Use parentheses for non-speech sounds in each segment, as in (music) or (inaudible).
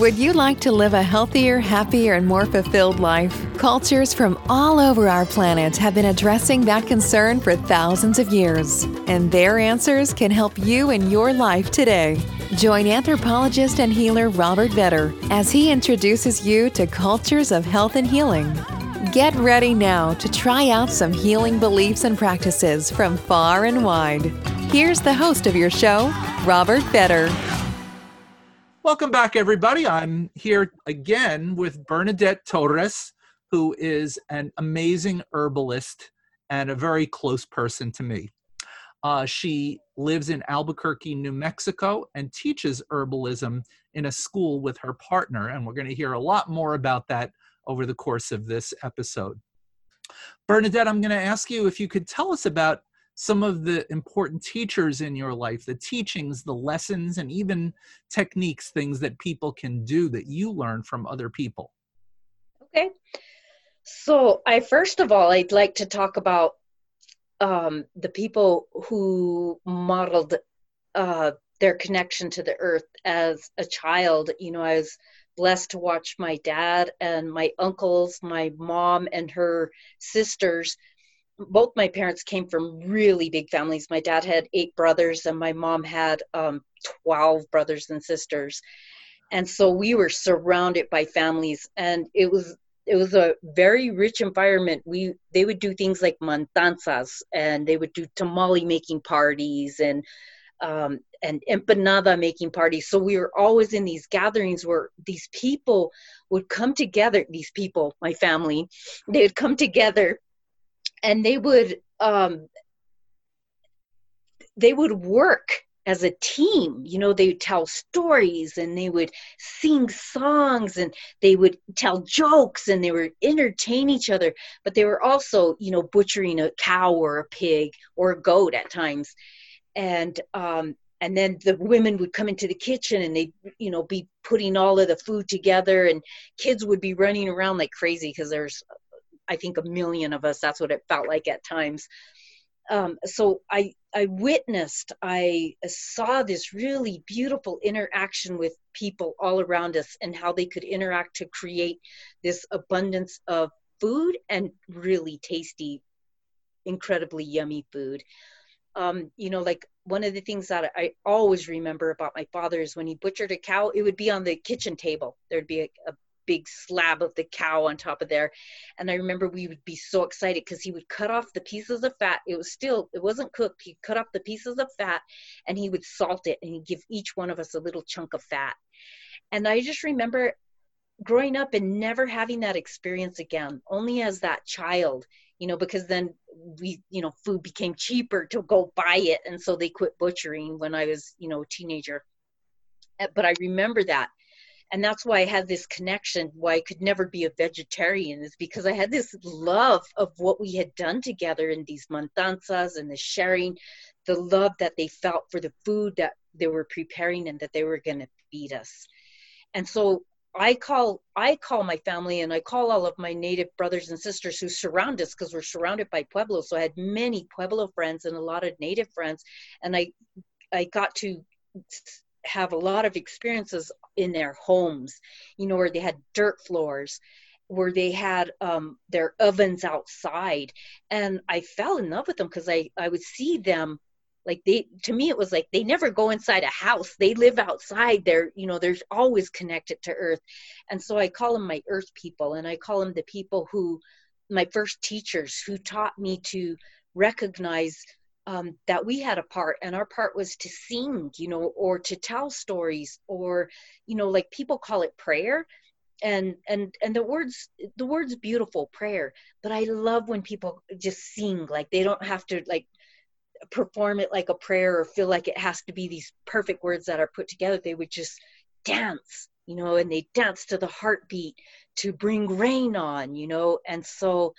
Would you like to live a healthier, happier, and more fulfilled life? Cultures from all over our planet have been addressing that concern for thousands of years, and their answers can help you in your life today. Join anthropologist and healer Robert Vetter as he introduces you to cultures of health and healing. Get ready now to try out some healing beliefs and practices from far and wide. Here's the host of your show, Robert Vetter. Welcome back, everybody. I'm here again with Bernadette Torres, who is an amazing herbalist and a very close person to me. Uh, she lives in Albuquerque, New Mexico, and teaches herbalism in a school with her partner. And we're going to hear a lot more about that over the course of this episode. Bernadette, I'm going to ask you if you could tell us about some of the important teachers in your life, the teachings, the lessons, and even techniques, things that people can do that you learn from other people? Okay. So, I first of all, I'd like to talk about um, the people who modeled uh, their connection to the earth as a child. You know, I was blessed to watch my dad and my uncles, my mom and her sisters both my parents came from really big families. My dad had eight brothers, and my mom had um, 12 brothers and sisters. And so we were surrounded by families, and it was it was a very rich environment. We they would do things like matanzas, and they would do tamale making parties, and um, and empanada making parties. So we were always in these gatherings where these people would come together. These people, my family, they would come together and they would um, they would work as a team. You know they would tell stories and they would sing songs and they would tell jokes and they would entertain each other. But they were also you know butchering a cow or a pig or a goat at times. And um and then the women would come into the kitchen and they you know be putting all of the food together and kids would be running around like crazy because there's I think a million of us. That's what it felt like at times. Um, so I I witnessed, I saw this really beautiful interaction with people all around us and how they could interact to create this abundance of food and really tasty, incredibly yummy food. Um, you know, like one of the things that I always remember about my father is when he butchered a cow, it would be on the kitchen table. There'd be a, a big slab of the cow on top of there. And I remember we would be so excited because he would cut off the pieces of fat. It was still, it wasn't cooked. He cut off the pieces of fat and he would salt it and he'd give each one of us a little chunk of fat. And I just remember growing up and never having that experience again, only as that child, you know, because then we, you know, food became cheaper to go buy it. And so they quit butchering when I was, you know, a teenager. Eh, but I remember that and that's why i had this connection why i could never be a vegetarian is because i had this love of what we had done together in these matanzas and the sharing the love that they felt for the food that they were preparing and that they were going to feed us. And so i call i call my family and i call all of my native brothers and sisters who surround us because we're surrounded by pueblo. So i had many pueblo friends and a lot of native friends. And i i got to have a lot of experiences in their homes, you know, where they had dirt floors, where they had um, their ovens outside. And I fell in love with them because I, I would see them like they to me it was like they never go inside a house. They live outside. They're you know they're always connected to earth. And so i call them my earth people and i call them the people who my first teachers who taught me to recognize um, that we had a part and our part was to sing you know or to tell stories or you know like people call it prayer and and and the words the words beautiful prayer but i love when people just sing like they don't have to like perform it like a prayer or feel like it has to be these perfect words that are put together. They would just dance you know and they dance to the heartbeat to bring rain on you know and so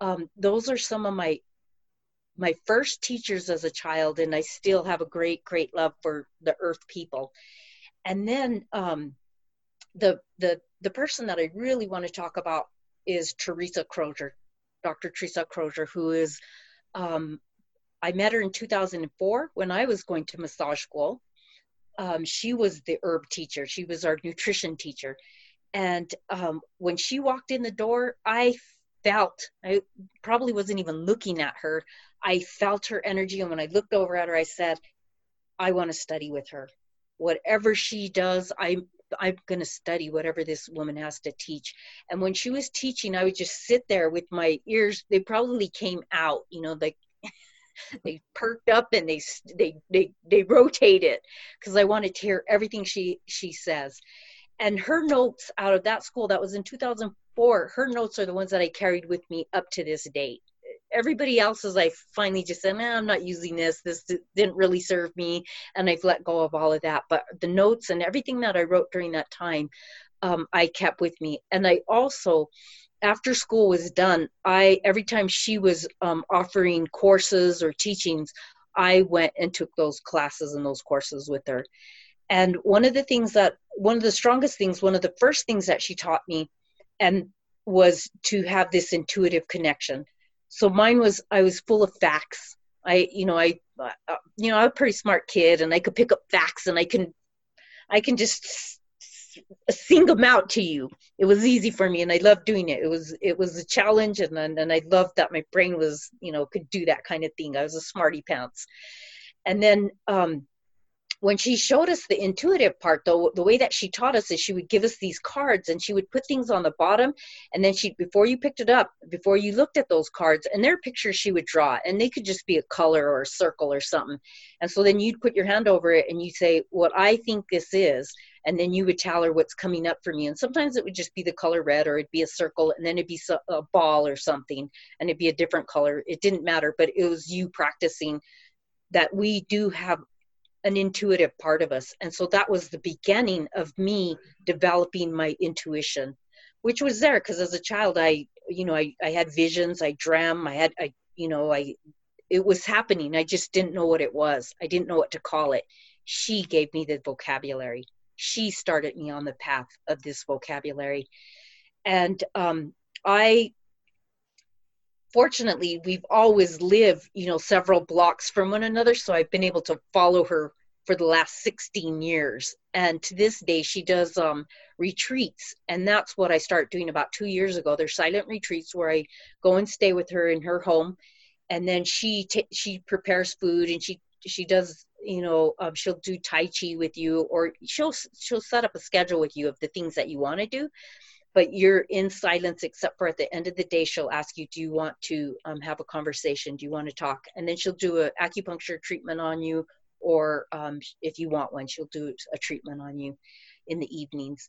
um, those are some of my my first teachers as a child, and I still have a great, great love for the Earth people. And then um, the the the person that I really want to talk about is Teresa Crozier, Dr. Teresa Crozier, who is um, I met her in 2004 when I was going to massage school. um, she was the herb teacher. She was our nutrition teacher. And um, when she walked in the door, I felt, I probably wasn't even looking at her. I felt her energy. And when I looked over at her, I said, I want to study with her. Whatever she does, I'm, I'm going to study whatever this woman has to teach. And when she was teaching, I would just sit there with my ears. They probably came out, you know, like (laughs) they perked up and they they they they rotated because I wanted to hear everything she she says. And her notes out of that school that was in 2004, her notes are the ones that I carried with me up to this date. Everybody else's, I finally just said, nah, I'm not using this. This didn't really serve me, and I've let go of all of that. But the notes and everything that I wrote during that time, um, I kept with me. And I also after school was done, I every time she was um, offering courses or teachings, I went and took those classes and those courses with her. And one of the things that one of the strongest things, one of the first things that she taught me, and was to have this intuitive connection. So mine was I was full of facts. I you know I uh, you know I'm a pretty smart kid and I could pick up facts and I can I can just sing them out to you. It was easy for me, and I loved doing it. It was it was a challenge, and and I loved that my brain was you know could do that kind of thing. I was a smarty pants, and then um, when she showed us the intuitive part though the way that she taught us is she would give us these cards and she would put things on the bottom. And then she before you picked it up before you looked at those cards and their pictures she would draw and they could just be a color or a circle or something. And so then you'd put your hand over it and you'd say what i think this is and then you would tell her what's coming up for me. And sometimes it would just be the color red or it'd be a circle and then it'd be a ball or something and it'd be a different color. It didn't matter but it was you practicing that we do have an intuitive part of us. And so that was the beginning of me developing my intuition which was there because as a child i you know I, I had visions i dream i had i you know i it was happening. I just didn't know what it was. I didn't know what to call it. She gave me the vocabulary. She started me on the path of this vocabulary. And um, I, fortunately, we've always lived, you know, several blocks from one another. So I've been able to follow her for the last 16 years. And to this day, she does um, retreats. And that's what I start doing about two years ago. They're silent retreats where I go and stay with her in her home. And then she t- she prepares food and she she does you know um, she'll do tai chi with you or she'll she'll set up a schedule with you of the things that you want to do but you're in silence except for at the end of the day she'll ask you do you want to um, have a conversation? Do you want to talk? And then she'll do an acupuncture treatment on you or um, if you want one she'll do a treatment on you in the evenings.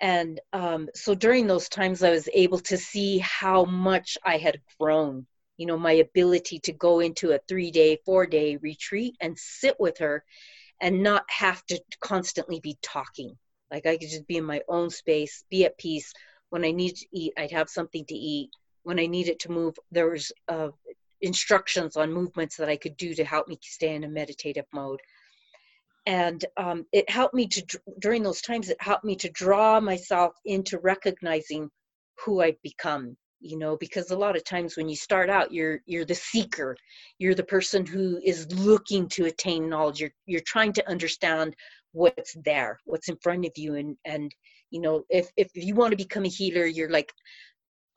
And um, so during those times i was able to see how much i had grown. You know my ability to go into a three day four day retreat and sit with her and not have to constantly be talking like i could just be in my own space be at peace. When i need to eat i'd have something to eat. When i needed to move there was uh, instructions on movements that i could do to help me stay in a meditative mode. And um, it helped me to during those times it helped me to draw myself into recognizing who i've become you know because a lot of times when you start out you're you're the seeker. You're the person who is looking to attain knowledge. You're you're trying to understand what's there what's in front of you and and you know if if you want to become a healer you're like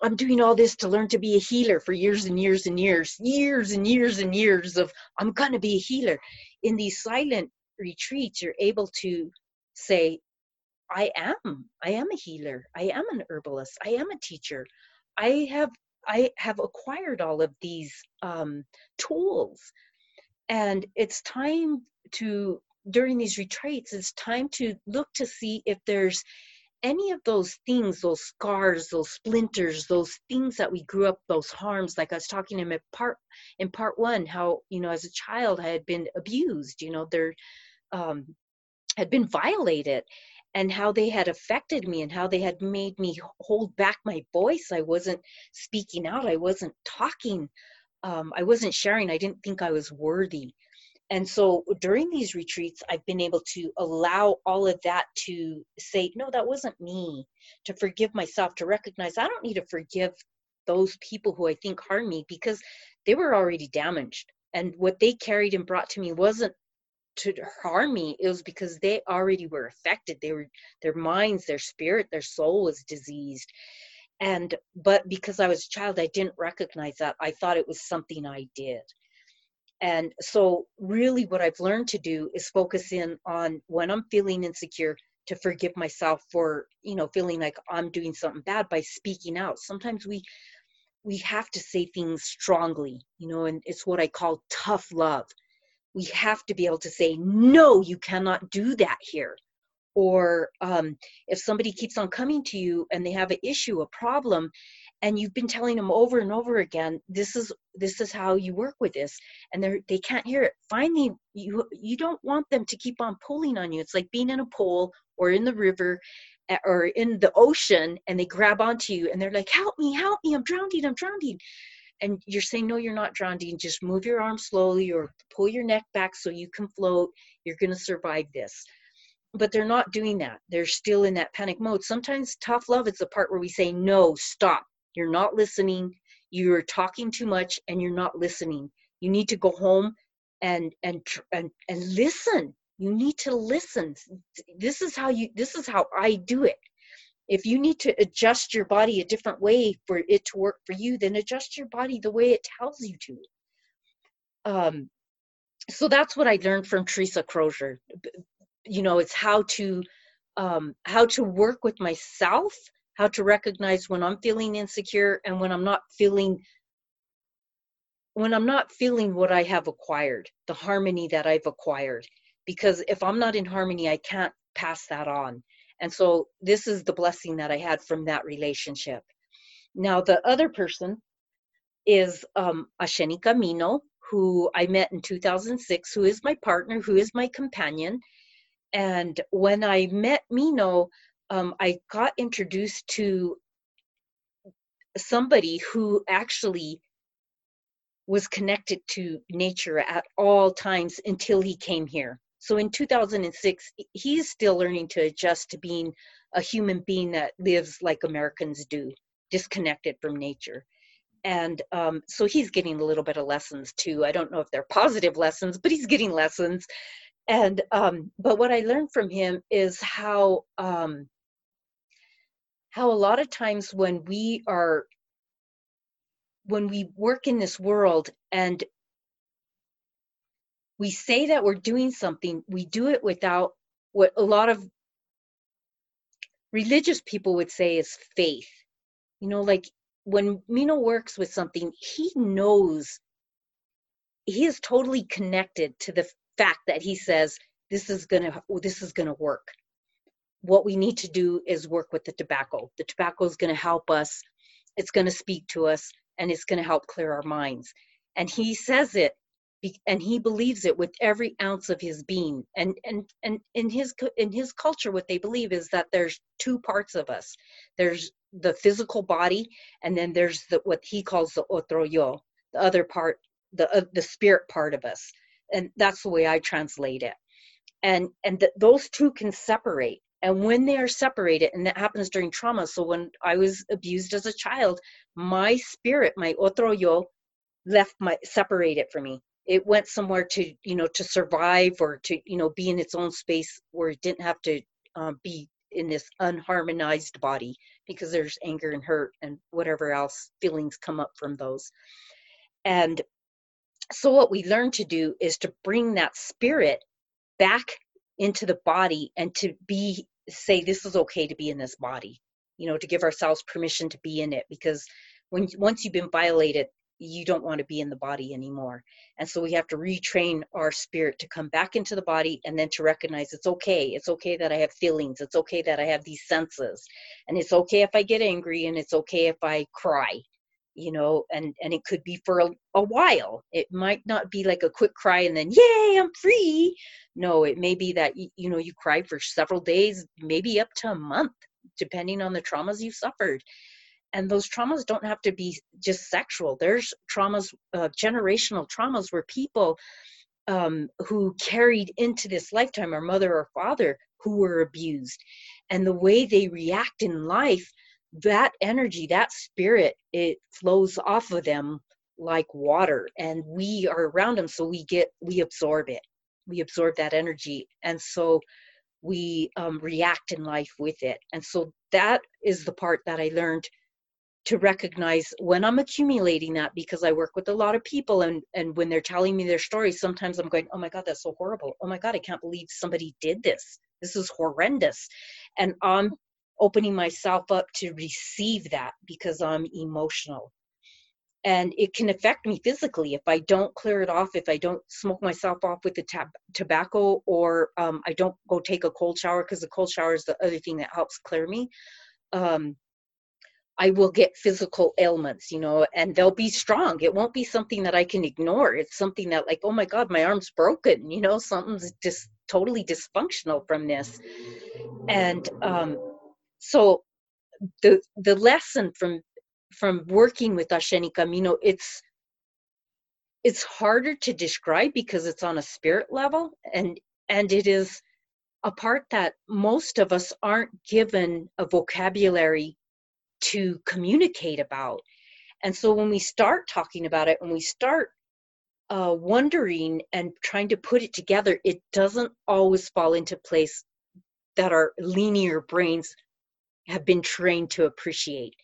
i'm doing all this to learn to be a healer for years and years and years years and years and years of i'm going to be a healer. In these silent retreats you're able to say i am i am a healer i am an herbalist i am a teacher I have I have acquired all of these um, tools, and it's time to during these retreats. It's time to look to see if there's any of those things, those scars, those splinters, those things that we grew up, those harms. Like I was talking in part in part one, how you know as a child I had been abused. You know there um, had been violated, and how they had affected me and how they had made me hold back my voice. I wasn't speaking out, I wasn't talking, um, I wasn't sharing, I didn't think I was worthy. And so during these retreats, I've been able to allow all of that to say, no, that wasn't me, to forgive myself, to recognize I don't need to forgive those people who I think harmed me because they were already damaged. And what they carried and brought to me wasn't to harm me it was because they already were affected. They were their minds their spirit their soul was diseased. And but because i was a child i didn't recognize that. I thought it was something i did and so really what i've learned to do is focus in on when i'm feeling insecure to forgive myself for you know feeling like i'm doing something bad by speaking out. Sometimes we we have to say things strongly you know and it's what i call tough love. We have to be able to say no you cannot do that here. Or um, if somebody keeps on coming to you and they have an issue a problem and you've been telling them over and over again this is this is how you work with this. And they they can't hear it. Finally you you don't want them to keep on pulling on you. It's like being in a pool or in the river eh, or in the ocean and they grab onto you and they're like help me help me i'm drowning i'm drowning. And you're saying no you're not drowning. Just move your arm slowly or pull your neck back so you can float. You're going to survive this. But they're not doing that. They're still in that panic mode. Sometimes tough love is the part where we say no stop you're not listening. You're talking too much and you're not listening. You need to go home and and and, and listen. You need to listen. This is how you this is how i do it. If you need to adjust your body a different way for it to work for you then adjust your body the way it tells you to. Um so that's what i learned from teresa crozier. You know it's how to um how to work with myself how to recognize when i'm feeling insecure and when i'm not feeling when i'm not feeling what i have acquired the harmony that i've acquired because if i'm not in harmony i can't pass that on and so this is the blessing that I had from that relationship. Now, the other person is um, Ashenika Mino, who I met in 2006, who is my partner, who is my companion. And when I met Mino, um, I got introduced to somebody who actually was connected to nature at all times until he came here. So in 2006, he's still learning to adjust to being a human being that lives like Americans do, disconnected from nature. And um, so he's getting a little bit of lessons too. I don't know if they're positive lessons, but he's getting lessons. And um, but what I learned from him is how um, how a lot of times when we are when we work in this world and we say that we're doing something, we do it without what a lot of religious people would say is faith. You know, like when Mino works with something, he knows he is totally connected to the fact that he says this is gonna this is gonna work. What we need to do is work with the tobacco. The tobacco is gonna help us. It's gonna speak to us, and it's gonna help clear our minds. And he says it and he believes it with every ounce of his being and and and in his in his culture what they believe is that there's two parts of us there's the physical body and then there's the what he calls the otro yo the other part the uh, the spirit part of us and that's the way i translate it and and th- those two can separate and when they are separated and that happens during trauma so when i was abused as a child my spirit my otro yo left my separated from me. It went somewhere to you know to survive or to you know be in its own space where it didn't have to um, be in this unharmonized body because there's anger and hurt and whatever else feelings come up from those. And so what we learn to do is to bring that spirit back into the body and to be say this is okay to be in this body you know to give ourselves permission to be in it because when once you've been violated you don't want to be in the body anymore. And so we have to retrain our spirit to come back into the body and then to recognize it's okay. It's okay that I have feelings. It's okay that I have these senses. And it's okay if I get angry and it's okay if I cry. You know, and and it could be for a, a while. It might not be like a quick cry and then yay, I'm free. No, it may be that you, you know you cry for several days, maybe up to a month, depending on the traumas you've suffered and those traumas don't have to be just sexual there's traumas uh, generational traumas where people um, who carried into this lifetime our mother or father who were abused and the way they react in life that energy that spirit it flows off of them like water and we are around them so we get we absorb it. We absorb that energy and so we um, react in life with it. And so that is the part that i learned to recognize when i'm accumulating that because i work with a lot of people and and when they're telling me their stories sometimes i'm going oh my god that's so horrible. Oh my god i can't believe somebody did this. This is horrendous. And i'm opening myself up to receive that because i'm emotional. And it can affect me physically. If i don't clear it off if i don't smoke myself off with the tab- tobacco or um, i don't go take a cold shower because the cold shower is the other thing that helps clear me um, i will get physical ailments you know and they'll be strong. It won't be something that i can ignore. It's something that like oh my god my arm's broken you know? Something's just totally dysfunctional from this. And um, so the the lesson from from working with Ashe Camino, it's it's harder to describe because it's on a spirit level and and it is a part that most of us aren't given a vocabulary to communicate about. And so when we start talking about it, when we start uh, wondering and trying to put it together, it doesn't always fall into place that our linear brains have been trained to appreciate.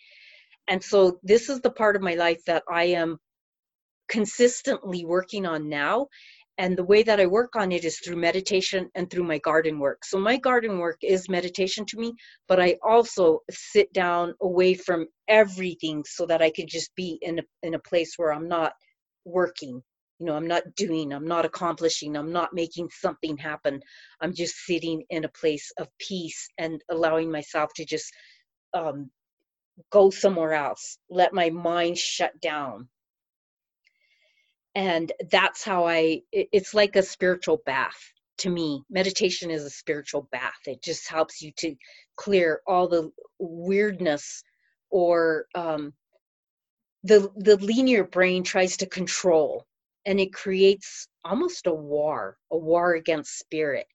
And so this is the part of my life that I am consistently working on now. And the way that I work on it is through meditation and through my garden work. So my garden work is meditation to me, but I also sit down away from everything so that I can just be in a, in a place where I'm not working. You know, I'm not doing, I'm not accomplishing, I'm not making something happen. I'm just sitting in a place of peace and allowing myself to just um, go somewhere else, let my mind shut down. And that's how I, it's like a spiritual bath to me. Meditation is a spiritual bath. It just helps you to clear all the weirdness or um, the the linear brain tries to control and it creates almost a war a war against spirit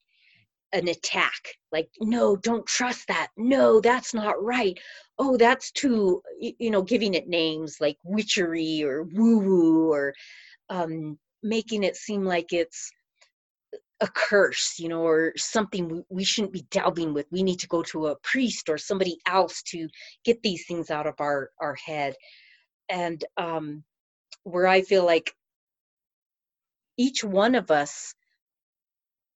an attack like no don't trust that. No that's not right. Oh that's too you know giving it names like witchery or woo woo or um, making it seem like it's a curse you know or something we shouldn't be delving with. We need to go to a priest or somebody else to get these things out of our our head. And um where i feel like each one of us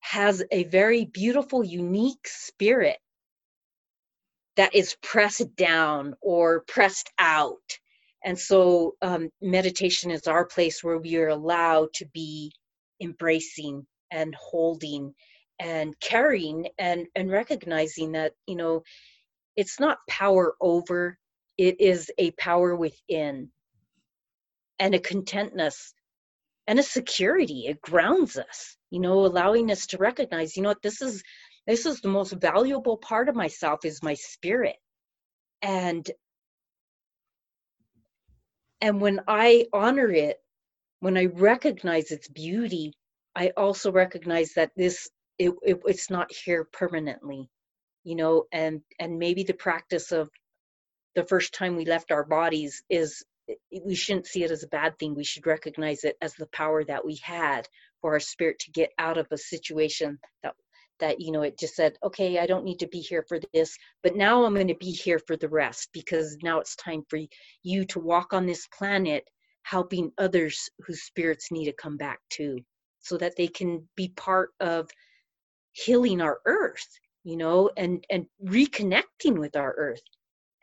has a very beautiful, unique spirit that is pressed down or pressed out. And so, um, meditation is our place where we are allowed to be embracing and holding and carrying and, and recognizing that, you know, it's not power over, it is a power within and a contentness and a security. It grounds us you know allowing us to recognize you know what this is this is the most valuable part of myself is my spirit and and when i honor it when i recognize its beauty i also recognize that this it, it, it's not here permanently you know and and maybe the practice of the first time we left our bodies is we shouldn't see it as a bad thing. We should recognize it as the power that we had for our spirit to get out of a situation that that you know it just said okay i don't need to be here for this but now i'm going to be here for the rest because now it's time for you to walk on this planet helping others whose spirits need to come back too so that they can be part of healing our earth you know and and reconnecting with our earth.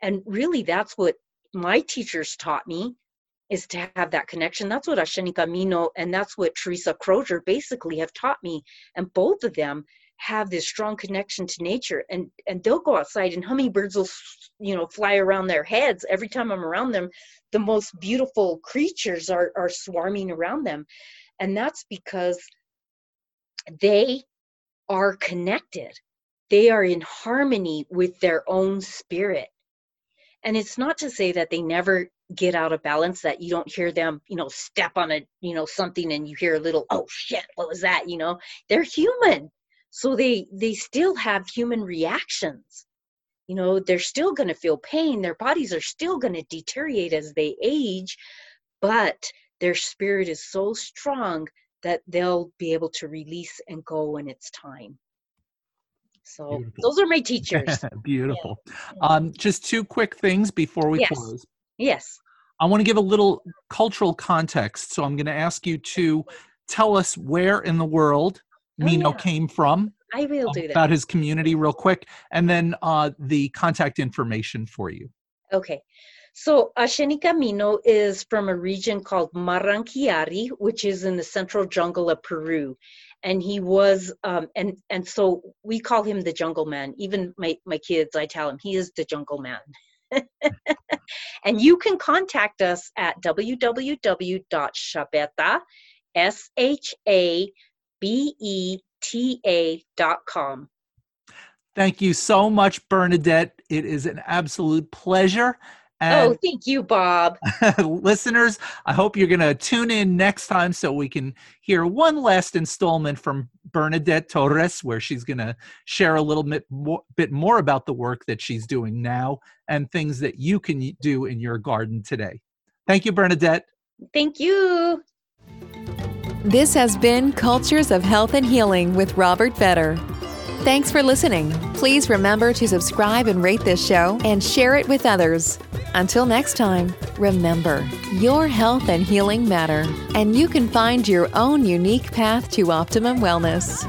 And really that's what my teachers taught me is to have that connection. That's what Ashe Camino and that's what Teresa Crozier basically have taught me. And both of them have this strong connection to nature and and they'll go outside and hummingbirds will you know fly around their heads every time i'm around them the most beautiful creatures are are swarming around them and that's because they are connected they are in harmony with their own spirit and it's not to say that they never get out of balance that you don't hear them you know step on a you know something and you hear a little oh shit what was that? You know? They're human. So they they still have human reactions. You know they're still going to feel pain. Their bodies are still going to deteriorate as they age but their spirit is so strong that they'll be able to release and go when it's time. So Beautiful. those are my (laughs) teachers. Beautiful. Um, just two quick things before we Yes. close. yes. I want to give a little cultural context. So I'm going to ask you to tell us where in the world Oh, Mino yeah. came from, I will do that. about his community, real quick, and then uh, the contact information for you. Okay. So Asheni Camino is from a region called Maranquiari, which is in the central jungle of Peru. And he was, um, and and so we call him the jungle man. Even my, my kids, I tell him he is the jungle man. (laughs) and you can contact us at www.shabeta, S H A B E T A dot com. Thank you so much, Bernadette. It is an absolute pleasure. Oh, thank you, Bob. (laughs) listeners, I hope you're going to tune in next time so we can hear one last installment from Bernadette Torres, where she's going to share a little bit more, bit more about the work that she's doing now and things that you can do in your garden today. Thank you, Bernadette. Thank you. This has been Cultures of Health and Healing with Robert Vetter. Thanks for listening. Please remember to subscribe and rate this show and share it with others. Until next time, remember your health and healing matter, and you can find your own unique path to optimum wellness.